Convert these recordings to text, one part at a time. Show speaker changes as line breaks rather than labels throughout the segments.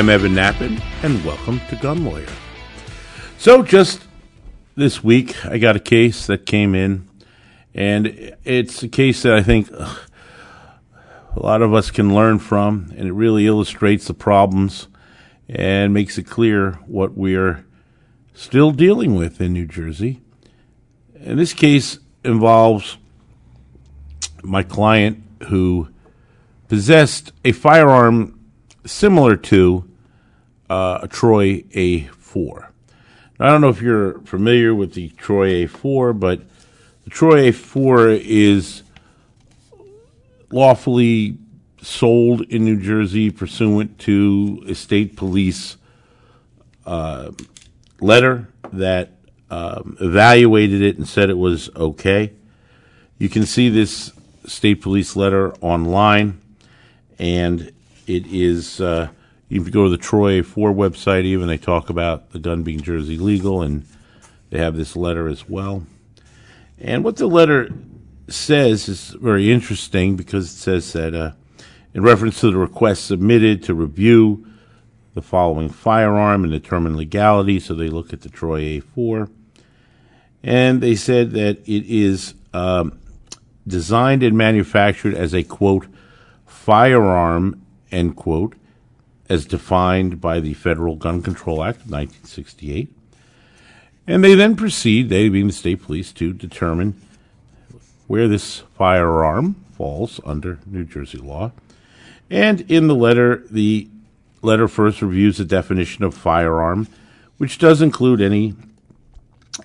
I'm Evan Nappen, and welcome to Gun Lawyer. So, just this week, I got a case that came in, and it's a case that I think ugh, a lot of us can learn from, and it really illustrates the problems and makes it clear what we're still dealing with in New Jersey. And this case involves my client who possessed a firearm similar to uh, a Troy A4. Now, I don't know if you're familiar with the Troy A4, but the Troy A4 is lawfully sold in New Jersey pursuant to a state police uh, letter that um, evaluated it and said it was okay. You can see this state police letter online, and it is. Uh, you can go to the Troy 4 website, even they talk about the gun being Jersey legal, and they have this letter as well. And what the letter says is very interesting because it says that, uh, in reference to the request submitted to review the following firearm and determine legality, so they look at the Troy A4, and they said that it is um, designed and manufactured as a quote firearm end quote as defined by the Federal Gun Control Act of 1968. And they then proceed, they being the state police, to determine where this firearm falls under New Jersey law. And in the letter, the letter first reviews the definition of firearm, which does include any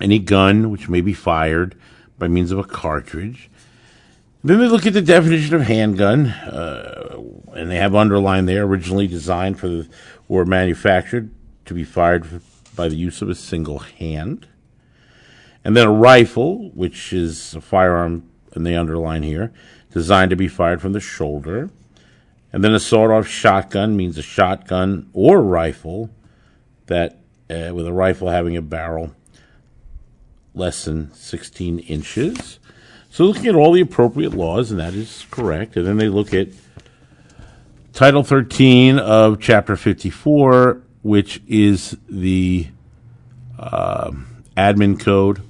any gun which may be fired by means of a cartridge. Then they look at the definition of handgun, uh, and they have underlined there originally designed for the, or manufactured to be fired by the use of a single hand. And then a rifle, which is a firearm, and they underline here, designed to be fired from the shoulder. And then a sawed off shotgun means a shotgun or rifle that, uh, with a rifle having a barrel less than 16 inches. So looking at all the appropriate laws, and that is correct. And then they look at Title 13 of Chapter 54, which is the uh, admin code,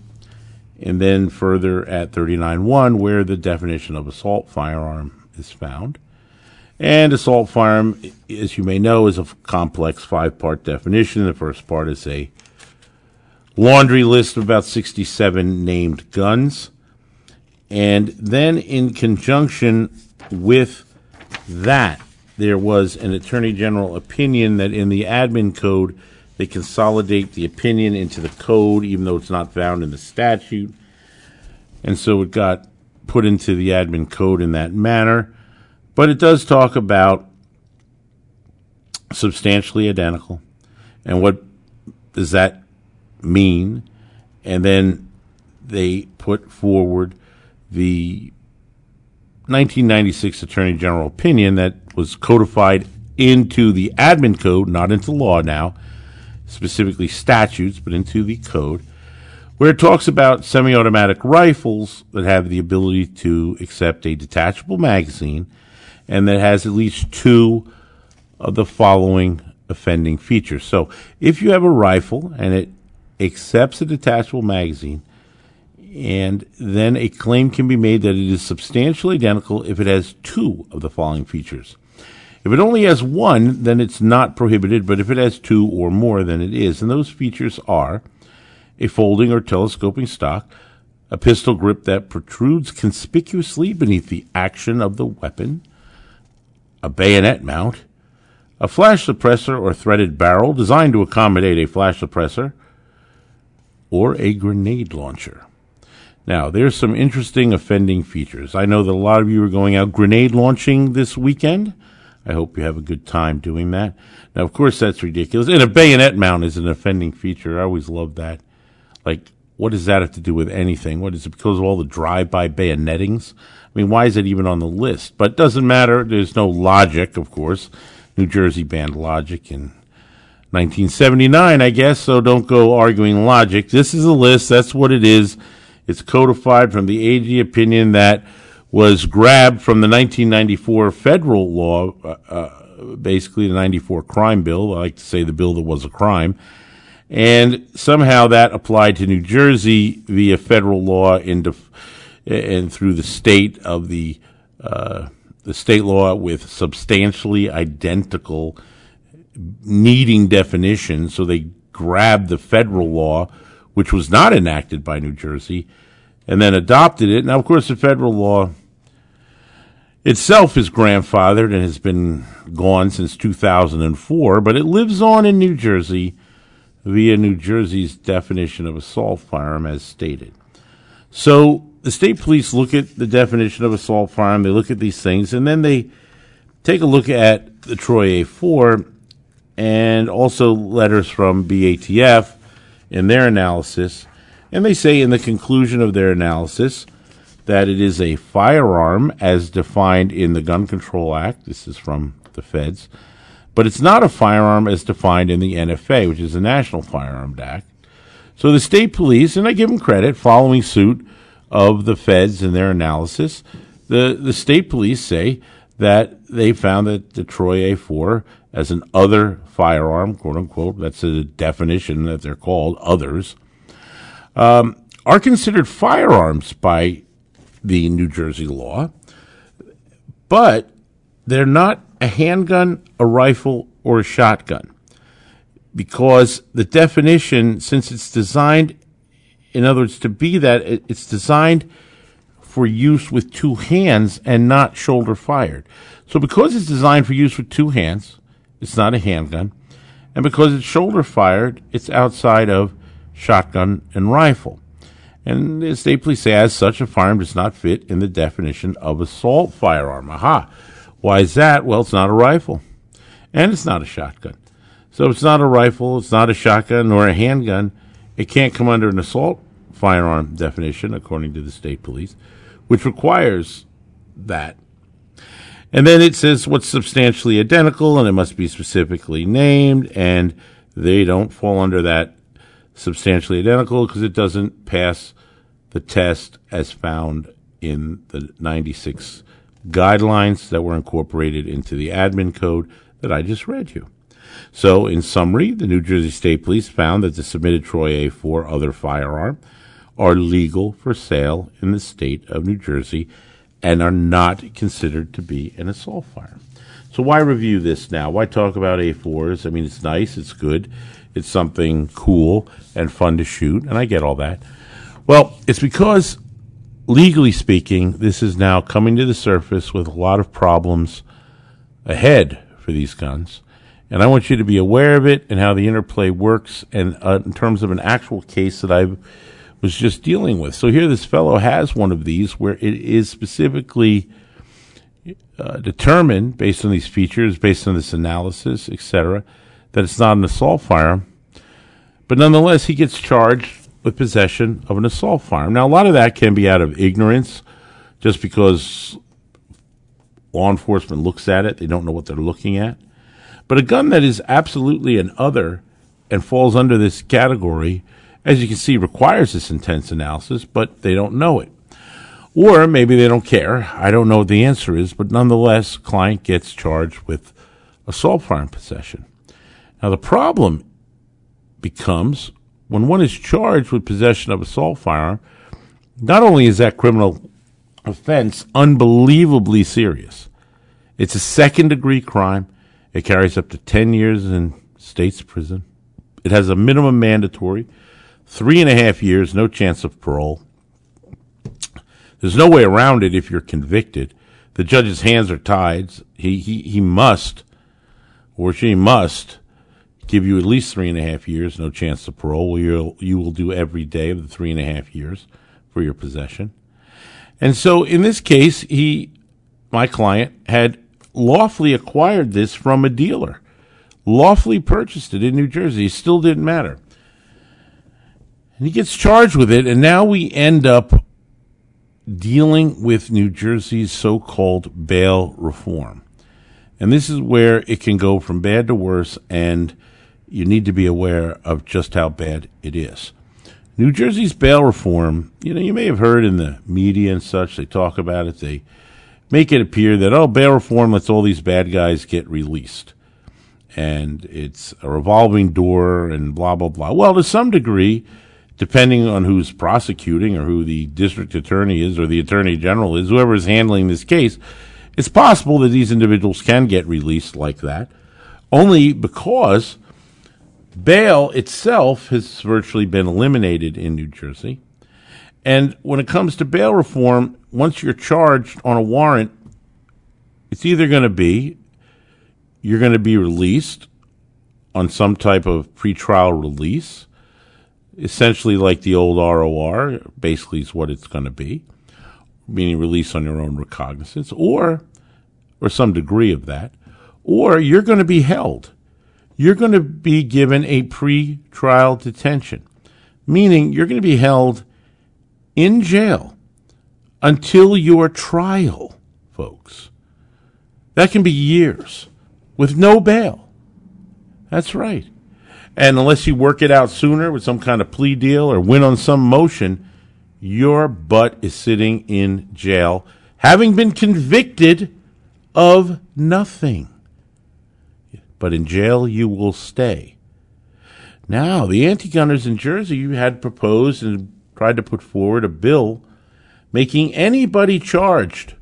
and then further at 39.1, where the definition of assault firearm is found. And assault firearm, as you may know, is a complex five part definition. The first part is a laundry list of about 67 named guns. And then, in conjunction with that, there was an Attorney General opinion that in the admin code, they consolidate the opinion into the code, even though it's not found in the statute. And so it got put into the admin code in that manner. But it does talk about substantially identical. And what does that mean? And then they put forward the 1996 Attorney General opinion that was codified into the admin code, not into law now, specifically statutes, but into the code, where it talks about semi automatic rifles that have the ability to accept a detachable magazine and that has at least two of the following offending features. So if you have a rifle and it accepts a detachable magazine, and then a claim can be made that it is substantially identical if it has two of the following features. If it only has one, then it's not prohibited, but if it has two or more, then it is. And those features are a folding or telescoping stock, a pistol grip that protrudes conspicuously beneath the action of the weapon, a bayonet mount, a flash suppressor or threaded barrel designed to accommodate a flash suppressor, or a grenade launcher. Now, there's some interesting offending features. I know that a lot of you are going out grenade launching this weekend. I hope you have a good time doing that. Now, of course, that's ridiculous. And a bayonet mount is an offending feature. I always love that. Like, what does that have to do with anything? What is it because of all the drive-by bayonettings? I mean, why is it even on the list? But it doesn't matter. There's no logic, of course. New Jersey banned logic in 1979, I guess. So don't go arguing logic. This is a list. That's what it is. It's codified from the AG opinion that was grabbed from the 1994 federal law uh, uh, basically the 94 crime bill. I like to say the bill that was a crime. And somehow that applied to New Jersey via federal law def- and through the state of the, uh, the state law with substantially identical needing definitions. So they grabbed the federal law, which was not enacted by New Jersey, and then adopted it. Now, of course, the federal law itself is grandfathered and has been gone since 2004, but it lives on in New Jersey via New Jersey's definition of assault firearm as stated. So the state police look at the definition of assault firearm, they look at these things, and then they take a look at the Troy A4 and also letters from BATF in their analysis. And they say in the conclusion of their analysis that it is a firearm as defined in the Gun Control Act. This is from the feds. But it's not a firearm as defined in the NFA, which is the National Firearms Act. So the state police, and I give them credit, following suit of the feds in their analysis, the, the state police say that they found that the Troy A4 as an other firearm, quote unquote, that's a definition that they're called, others, um, are considered firearms by the New Jersey law, but they're not a handgun, a rifle, or a shotgun. Because the definition, since it's designed, in other words, to be that, it's designed for use with two hands and not shoulder fired. So because it's designed for use with two hands, it's not a handgun. And because it's shoulder fired, it's outside of shotgun and rifle. And the state police say, as such, a firearm does not fit in the definition of assault firearm. Aha. Why is that? Well, it's not a rifle. And it's not a shotgun. So it's not a rifle, it's not a shotgun, nor a handgun. It can't come under an assault firearm definition, according to the state police, which requires that. And then it says what's substantially identical, and it must be specifically named, and they don't fall under that substantially identical because it doesn't pass the test as found in the 96 guidelines that were incorporated into the admin code that I just read you. So, in summary, the New Jersey State Police found that the submitted Troy A4 other firearm are legal for sale in the state of New Jersey and are not considered to be an assault firearm. So, why review this now? Why talk about A4s? I mean, it's nice, it's good, it's something cool and fun to shoot, and I get all that. Well, it's because, legally speaking, this is now coming to the surface with a lot of problems ahead for these guns. And I want you to be aware of it and how the interplay works, and uh, in terms of an actual case that I was just dealing with. So here, this fellow has one of these where it is specifically uh, determined, based on these features, based on this analysis, etc., that it's not an assault firearm. But nonetheless, he gets charged with possession of an assault firearm. Now, a lot of that can be out of ignorance, just because law enforcement looks at it, they don't know what they're looking at. But a gun that is absolutely an other and falls under this category, as you can see, requires this intense analysis, but they don't know it. Or maybe they don't care. I don't know what the answer is, but nonetheless, client gets charged with assault firearm possession. Now, the problem becomes when one is charged with possession of assault firearm, not only is that criminal offense unbelievably serious, it's a second degree crime. It carries up to 10 years in state's prison. It has a minimum mandatory, three and a half years, no chance of parole. There's no way around it if you're convicted. The judge's hands are tied. He, he, he must, or she must, give you at least three and a half years, no chance of parole. You'll, you will do every day of the three and a half years for your possession. And so in this case, he, my client, had lawfully acquired this from a dealer, lawfully purchased it in New Jersey. It still didn't matter. And he gets charged with it, and now we end up dealing with New Jersey's so called bail reform. And this is where it can go from bad to worse, and you need to be aware of just how bad it is. New Jersey's bail reform, you know, you may have heard in the media and such, they talk about it. They make it appear that, oh, bail reform lets all these bad guys get released. And it's a revolving door and blah, blah, blah. Well, to some degree, depending on who's prosecuting or who the district attorney is or the attorney general is, whoever is handling this case, it's possible that these individuals can get released like that, only because bail itself has virtually been eliminated in New Jersey. And when it comes to bail reform, once you're charged on a warrant, it's either going to be you're going to be released on some type of pretrial release, essentially like the old ROR, basically is what it's going to be, meaning release on your own recognizance, or or some degree of that, or you're going to be held. You're going to be given a pre-trial detention, meaning you're going to be held in jail until your trial, folks. That can be years with no bail. That's right. And unless you work it out sooner with some kind of plea deal or win on some motion, your butt is sitting in jail, having been convicted of nothing. But in jail you will stay. Now, the anti gunners in Jersey had proposed and tried to put forward a bill making anybody charged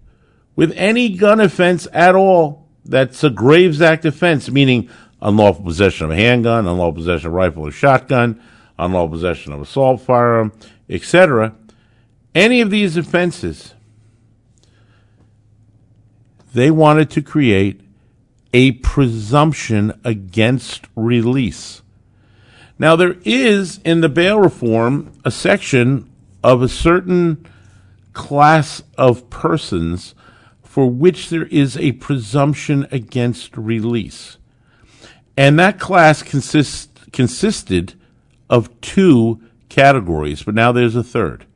with any gun offense at all that's a Graves Act offense, meaning unlawful possession of a handgun, unlawful possession of a rifle or shotgun, unlawful possession of assault firearm, etc. Any of these offenses, they wanted to create a presumption against release. Now, there is in the bail reform a section of a certain class of persons for which there is a presumption against release. And that class consists, consisted of two categories, but now there's a third.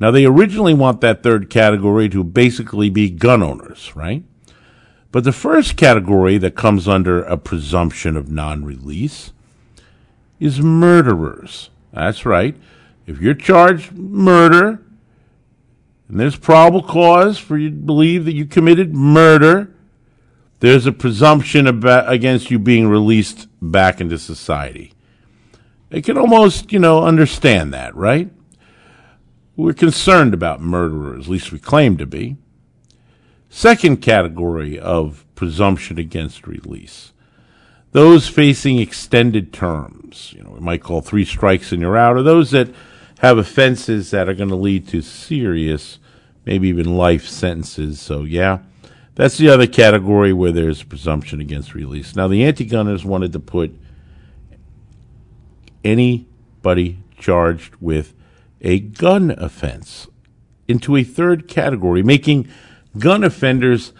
Now, they originally want that third category to basically be gun owners, right? But the first category that comes under a presumption of non release is murderers. That's right. If you're charged murder, and there's probable cause for you to believe that you committed murder, there's a presumption about, against you being released back into society. They can almost, you know, understand that, right? We're concerned about murderers, at least we claim to be. Second category of presumption against release those facing extended terms, you know, we might call three strikes and you're out, or those that have offenses that are going to lead to serious, maybe even life sentences. So, yeah, that's the other category where there's presumption against release. Now, the anti gunners wanted to put anybody charged with a gun offense into a third category, making gun offenders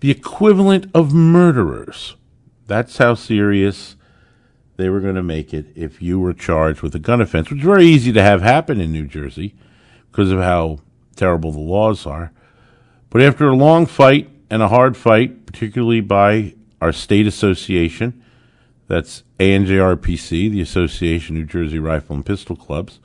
the equivalent of murderers. That's how serious they were going to make it if you were charged with a gun offense, which is very easy to have happen in New Jersey because of how terrible the laws are. But after a long fight and a hard fight, particularly by our state association, that's ANJRPC, the Association of New Jersey Rifle and Pistol Clubs,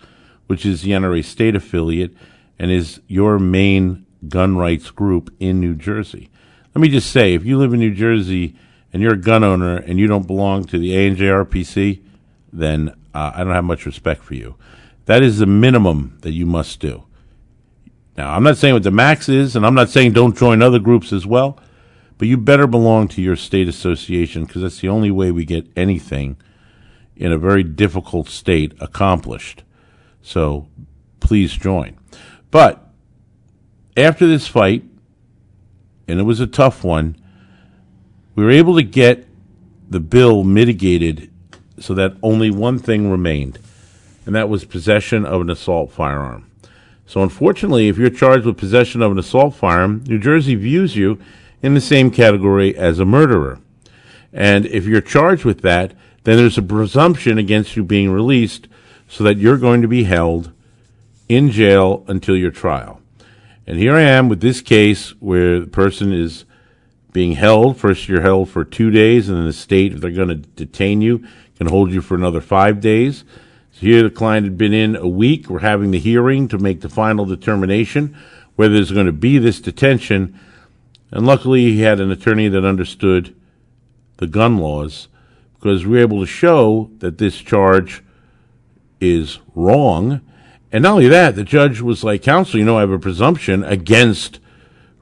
which is the NRA state affiliate and is your main gun rights group in New Jersey. Let me just say, if you live in New Jersey and you're a gun owner and you don't belong to the ANJRPC, then uh, I don't have much respect for you. That is the minimum that you must do. Now, I'm not saying what the max is, and I'm not saying don't join other groups as well, but you better belong to your state association because that's the only way we get anything in a very difficult state accomplished. So please join. But after this fight, and it was a tough one, we were able to get the bill mitigated so that only one thing remained, and that was possession of an assault firearm. So, unfortunately, if you're charged with possession of an assault firearm, New Jersey views you in the same category as a murderer. And if you're charged with that, then there's a presumption against you being released so that you're going to be held in jail until your trial. And here I am with this case where the person is being held. First, you're held for two days, and then the state, if they're going to detain you, can hold you for another five days. Here, the client had been in a week. We're having the hearing to make the final determination whether there's going to be this detention. And luckily, he had an attorney that understood the gun laws because we were able to show that this charge is wrong. And not only that, the judge was like, counsel, you know, I have a presumption against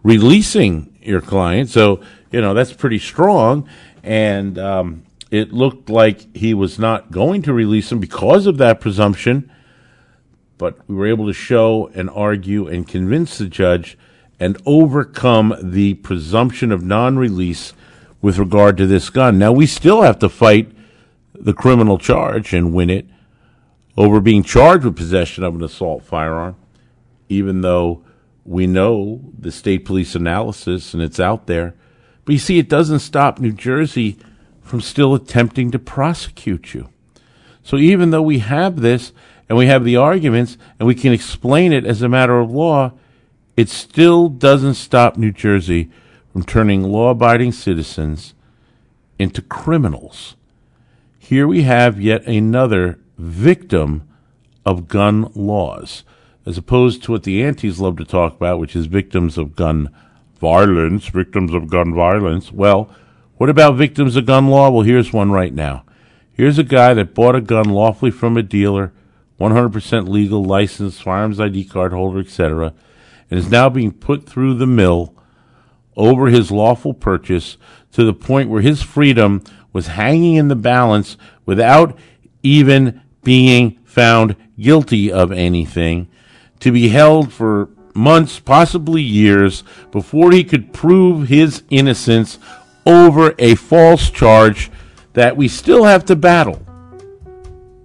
releasing your client. So, you know, that's pretty strong. And um, it looked like he was not going to release him because of that presumption. But we were able to show and argue and convince the judge and overcome the presumption of non release with regard to this gun. Now, we still have to fight the criminal charge and win it over being charged with possession of an assault firearm, even though we know the state police analysis and it's out there. But you see, it doesn't stop New Jersey from still attempting to prosecute you. So even though we have this and we have the arguments and we can explain it as a matter of law, it still doesn't stop New Jersey from turning law abiding citizens into criminals. Here we have yet another victim of gun laws, as opposed to what the antis love to talk about, which is victims of gun violence, victims of gun violence. Well, what about victims of gun law? Well, here's one right now. Here's a guy that bought a gun lawfully from a dealer, 100% legal, licensed, firearms ID card holder, etc., and is now being put through the mill over his lawful purchase to the point where his freedom was hanging in the balance without even being found guilty of anything, to be held for months, possibly years, before he could prove his innocence over a false charge that we still have to battle.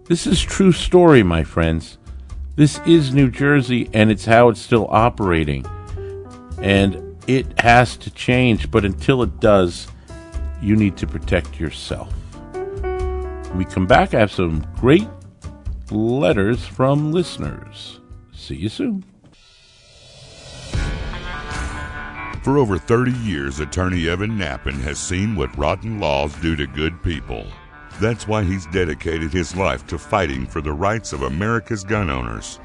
This is true story, my friends. This is New Jersey and it's how it's still operating. And it has to change, but until it does, you need to protect yourself. When we come back, I have some great letters from listeners. See you soon.
For over 30 years, attorney Evan Nappen has seen what rotten laws do to good people. That's why he's dedicated his life to fighting for the rights of America's gun owners.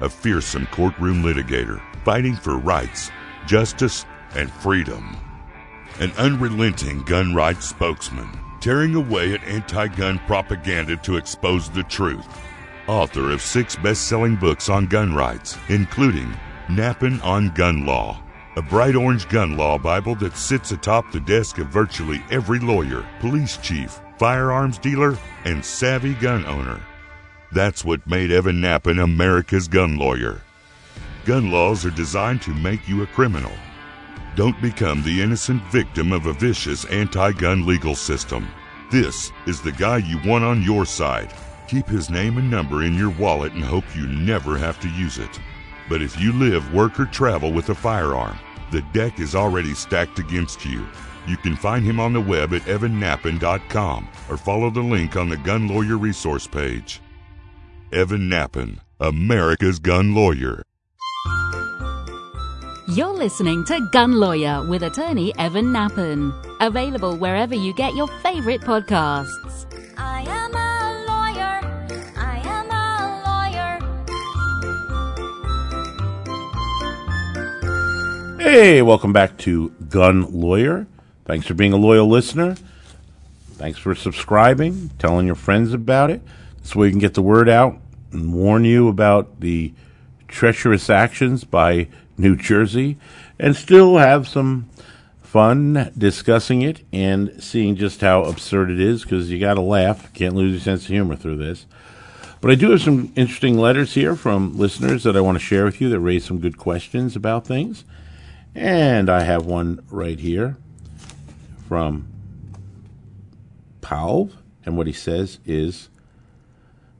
A fearsome courtroom litigator, fighting for rights, justice, and freedom. An unrelenting gun rights spokesman, tearing away at anti gun propaganda to expose the truth. Author of six best selling books on gun rights, including Nappen on Gun Law, a bright orange gun law Bible that sits atop the desk of virtually every lawyer, police chief, firearms dealer, and savvy gun owner. That's what made Evan Nappen America's gun lawyer. Gun laws are designed to make you a criminal. Don't become the innocent victim of a vicious anti gun legal system. This is the guy you want on your side. Keep his name and number in your wallet and hope you never have to use it. But if you live, work, or travel with a firearm, the deck is already stacked against you. You can find him on the web at evannappen.com or follow the link on the Gun Lawyer resource page. Evan Nappen, America's gun lawyer.
You're listening to Gun Lawyer with attorney Evan Nappen. Available wherever you get your favorite podcasts.
I am a
Hey, welcome back to Gun Lawyer. Thanks for being a loyal listener. Thanks for subscribing, telling your friends about it. This way you can get the word out and warn you about the treacherous actions by New Jersey and still have some fun discussing it and seeing just how absurd it is because you got to laugh. Can't lose your sense of humor through this. But I do have some interesting letters here from listeners that I want to share with you that raise some good questions about things. And I have one right here from Palv, and what he says is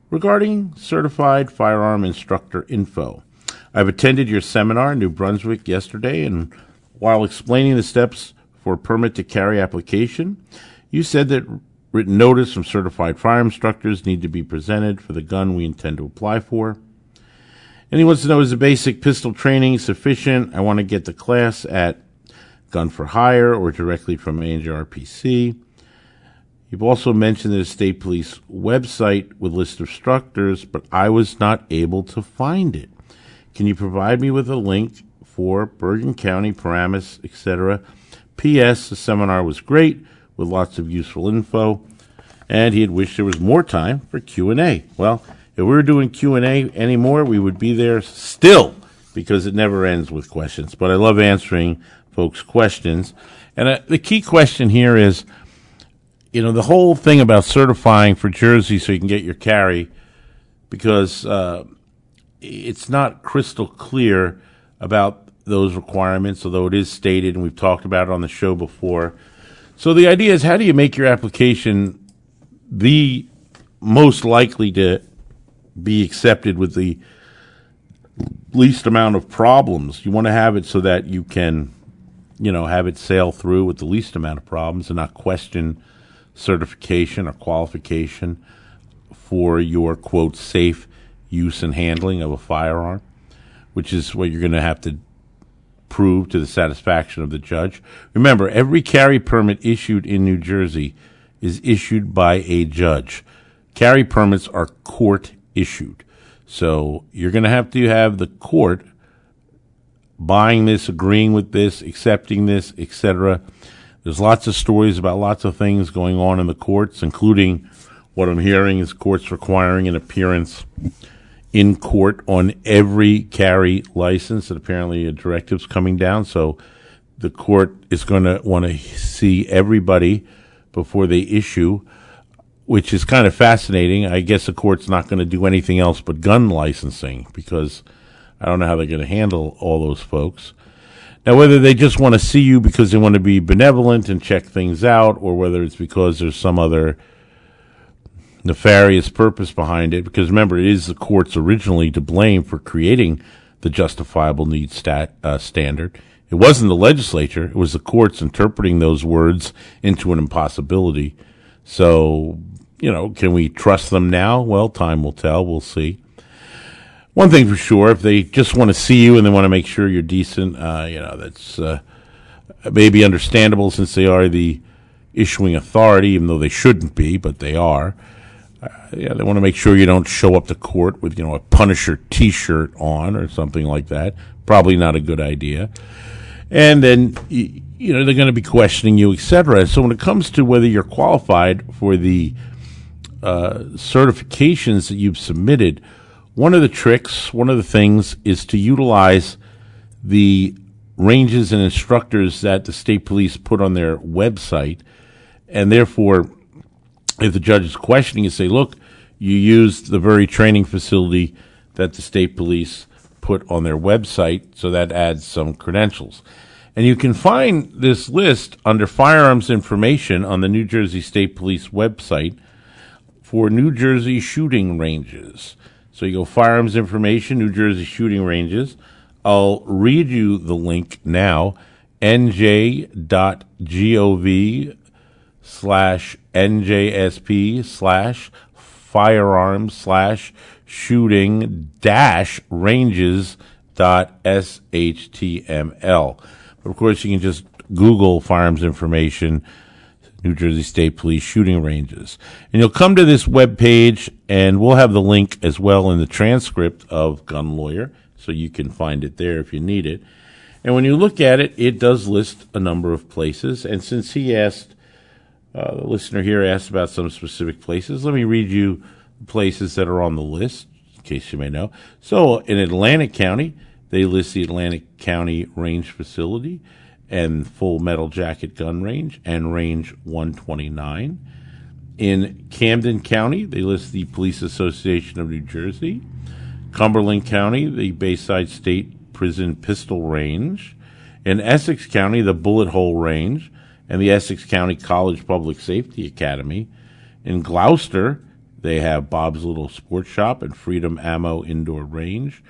regarding certified firearm instructor info. I've attended your seminar in New Brunswick yesterday, and while explaining the steps for permit to carry application, you said that written notice from certified firearm instructors need to be presented for the gun we intend to apply for. And he wants to know is the basic pistol training sufficient? I want to get the class at Gun for Hire or directly from ANJRPC. You've also mentioned the state police website with list of instructors, but I was not able to find it. Can you provide me with a link for Bergen County, Paramus, etc., P.S. The seminar was great with lots of useful info, and he had wished there was more time for Q and A. Well, if we were doing Q and A anymore, we would be there still because it never ends with questions. But I love answering folks' questions, and uh, the key question here is, you know, the whole thing about certifying for Jersey so you can get your carry, because uh, it's not crystal clear about those requirements, although it is stated, and we've talked about it on the show before. So the idea is, how do you make your application the most likely to be accepted with the least amount of problems? You want to have it so that you can, you know, have it sail through with the least amount of problems and not question certification or qualification for your quote safe use and handling of a firearm, which is what you're going to have to prove to the satisfaction of the judge. Remember, every carry permit issued in New Jersey is issued by a judge. Carry permits are court issued. So you're going to have to have the court buying this, agreeing with this, accepting this, etc. There's lots of stories about lots of things going on in the courts, including what I'm hearing is courts requiring an appearance in court on every carry license, and apparently a directive's coming down. So the court is going to want to see everybody before they issue, which is kind of fascinating. I guess the court's not going to do anything else but gun licensing because I don't know how they're going to handle all those folks. Now, whether they just want to see you because they want to be benevolent and check things out, or whether it's because there's some other nefarious purpose behind it, because remember, it is the courts originally to blame for creating the justifiable need stat, uh, standard. It wasn't the legislature, it was the courts interpreting those words into an impossibility. So, you know, can we trust them now? Well, time will tell. We'll see. One thing for sure, if they just want to see you and they want to make sure you're decent, uh, you know, that's uh, maybe understandable since they are the issuing authority, even though they shouldn't be, but they are. Uh, yeah, they want to make sure you don't show up to court with, you know, a Punisher T-shirt on or something like that. Probably not a good idea. And then, you, you know, they're going to be questioning you, etc. So when it comes to whether you're qualified for the uh, certifications that you've submitted, one of the tricks, one of the things is to utilize the ranges and instructors that the state police put on their website. And therefore, if the judge is questioning you, say, look, you used the very training facility that the state police put on their website, so that adds some credentials. And you can find this list under firearms information on the New Jersey State Police website for New Jersey shooting ranges. So you go firearms information, New Jersey shooting ranges. I'll read you the link now, nj.gov slash njsp slash firearms slash shooting dash ranges dot shtml. Of course, you can just Google firearms information, New Jersey State Police shooting ranges. And you'll come to this web page, and we'll have the link as well in the transcript of Gun Lawyer, so you can find it there if you need it. And when you look at it, it does list a number of places. And since he asked, uh, the listener here asked about some specific places, let me read you places that are on the list, in case you may know. So in Atlantic County, they list the Atlantic County Range Facility and Full Metal Jacket Gun Range and Range 129. In Camden County, they list the Police Association of New Jersey. Cumberland County, the Bayside State Prison Pistol Range. In Essex County, the Bullet Hole Range and the Essex County College Public Safety Academy. In Gloucester, they have Bob's Little Sports Shop and Freedom Ammo Indoor Range.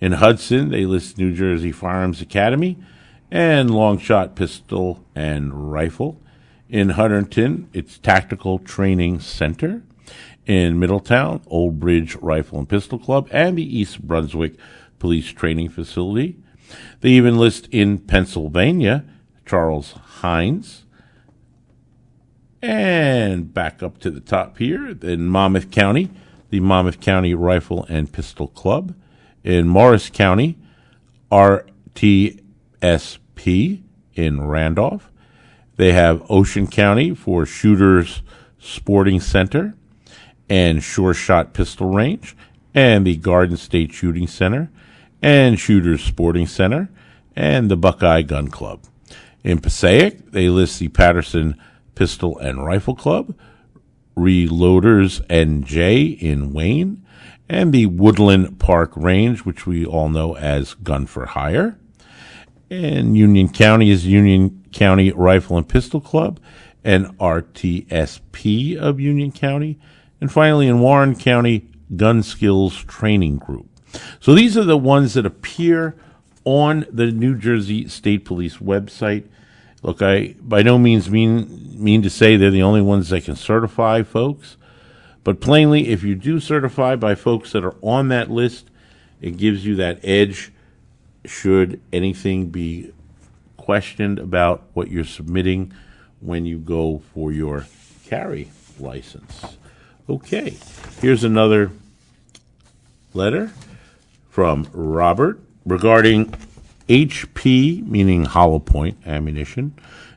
In Hudson, they list New Jersey Firearms Academy and Longshot Pistol and Rifle. In Hunterdon, it's Tactical Training Center. In Middletown, Old Bridge Rifle and Pistol Club and the East Brunswick Police Training Facility. They even list in Pennsylvania, Charles Hines. And back up to the top here, in Monmouth County, the Monmouth County Rifle and Pistol Club. In Morris County, RTSP in Randolph. They have Ocean County for Shooters Sporting Center and Sure Shot Pistol Range, and the Garden State Shooting Center, and Shooters Sporting Center, and the Buckeye Gun Club. In Passaic, they list the Paterson Pistol and Rifle Club, Reloaders NJ in Wayne, and the Woodland Park Range, which we all know as Gun for Hire. And Union County is Union County Rifle and Pistol Club, and RTSP of Union County. And finally, in Warren County, Gun Skills Training Group. So these are the ones that appear on the New Jersey State Police website. Look, I by no means mean mean to say they're the only ones that can certify folks, but plainly, if you do certify by folks that are on that list, it gives you that edge. Should anything be questioned about what you're submitting when you go for your carry license? Okay, here's another letter from Robert regarding HP, meaning hollow point ammunition.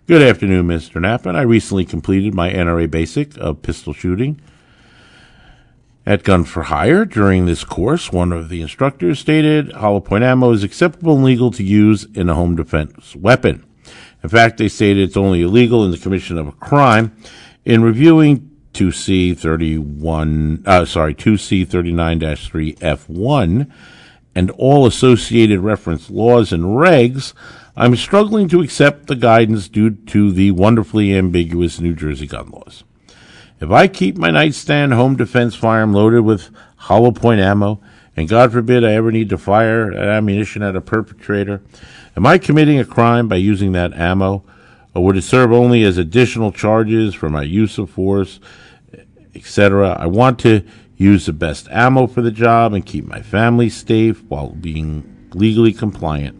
Good afternoon, Mr. Nappen. I recently completed my NRA basic of pistol shooting at Gun for Hire. During this course, one of the instructors stated hollow point ammo is acceptable and legal to use in a home defense weapon. In fact, they stated it's only illegal in the commission of a crime. In reviewing 2C 31, uh, sorry, 2C 39-3 F1 and all associated reference laws and regs, I'm struggling to accept the guidance due to the wonderfully ambiguous New Jersey gun laws. If I keep my nightstand home defense firearm loaded with hollow point ammo, and God forbid I ever need to fire ammunition at a perpetrator, am I committing a crime by using that ammo? Or would it serve only as additional charges for my use of force, etc.? I want to use the best ammo for the job and keep my family safe while being legally compliant.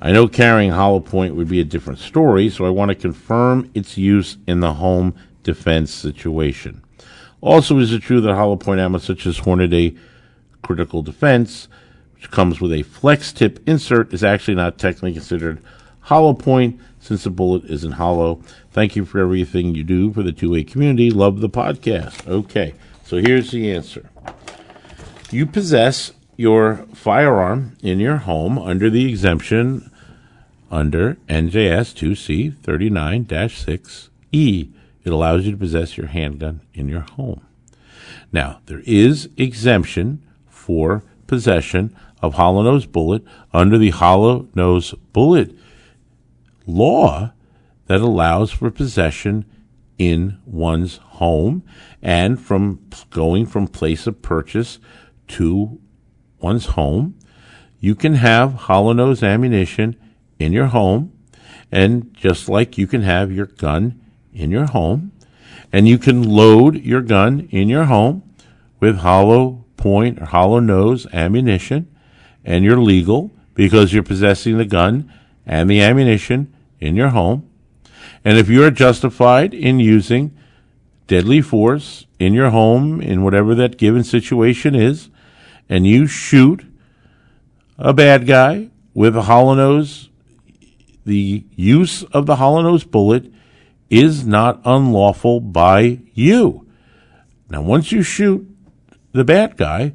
I know carrying hollow point would be a different story, so I want to confirm its use in the home defense situation. Also, is it true that hollow point ammo such as Hornady Critical Defense, which comes with a flex tip insert, is actually not technically considered hollow point since the bullet isn't hollow? Thank you for everything you do for the 2A community. Love the podcast. Okay, so here's the answer. You possess your firearm in your home under the exemption under NJS 2C 39 6E. It allows you to possess your handgun in your home. Now, there is exemption for possession of hollow nose bullet under the hollow nose bullet law that allows for possession in one's home and from going from place of purchase to one's home. You can have hollow nose ammunition in your home, and just like you can have your gun in your home, and you can load your gun in your home with hollow point or hollow nose ammunition, and you're legal because you're possessing the gun and the ammunition in your home. And if you're justified in using deadly force in your home, in whatever that given situation is, and you shoot a bad guy with a hollow nose, the use of the hollow nose bullet is not unlawful by you. Now, once you shoot the bad guy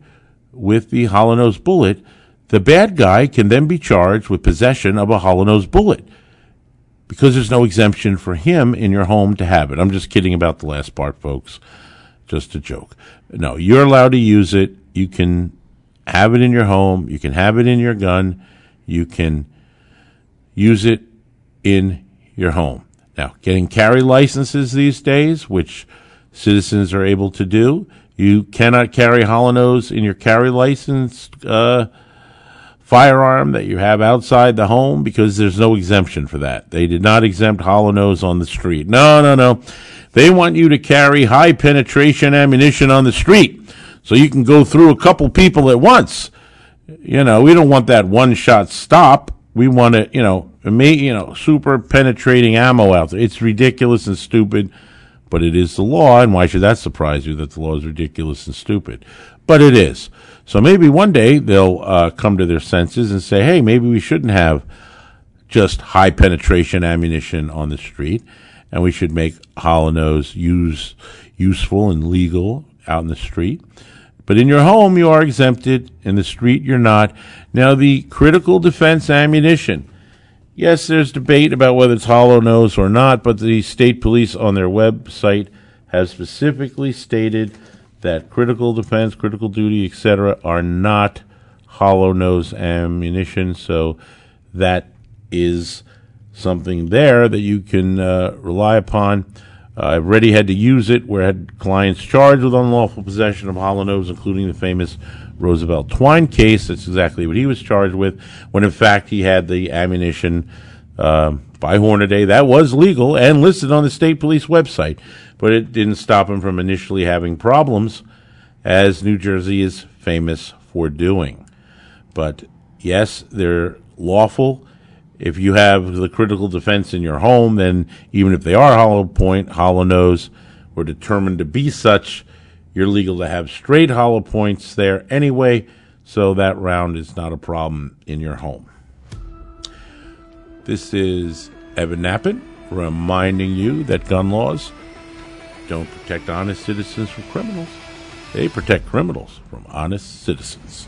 with the hollow nose bullet, the bad guy can then be charged with possession of a hollow nose bullet because there's no exemption for him in your home to have it. I'm just kidding about the last part, folks. Just a joke. No, you're allowed to use it. You can have it in your home. You can have it in your gun. You can use it in your home. Now, getting carry licenses these days, which citizens are able to do, you cannot carry hollow nose in your carry license uh, firearm that you have outside the home because there's no exemption for that. They did not exempt hollow nose on the street. No, no, no. They want you to carry high penetration ammunition on the street so you can go through a couple people at once. You know, we don't want that one shot stop. We want to, you know, me, you know, super penetrating ammo out there. It's ridiculous and stupid, but it is the law. And why should that surprise you that the law is ridiculous and stupid? But it is. So maybe one day they'll uh, come to their senses and say, hey, maybe we shouldn't have just high penetration ammunition on the street, and we should make hollow nose use useful and legal out in the street. But in your home, you are exempted. In the street, you're not. Now, the critical defense ammunition. Yes, there's debate about whether it's hollow nose or not, but the state police on their website has specifically stated that critical defense, critical duty, etc., are not hollow nose ammunition. So that is something there that you can uh, rely upon. Uh, I've already had to use it where I had clients charged with unlawful possession of hollow including the famous Roosevelt Twine case. That's exactly what he was charged with, when in fact he had the ammunition uh, by Hornady. That was legal and listed on the state police website, but it didn't stop him from initially having problems, as New Jersey is famous for doing. But yes, they're lawful. If you have the critical defense in your home, then even if they are hollow point, hollow nose, or determined to be such, you're legal to have straight hollow points there anyway, so that round is not a problem in your home. This is Evan Nappen reminding you that gun laws don't protect honest citizens from criminals. They protect criminals from honest citizens.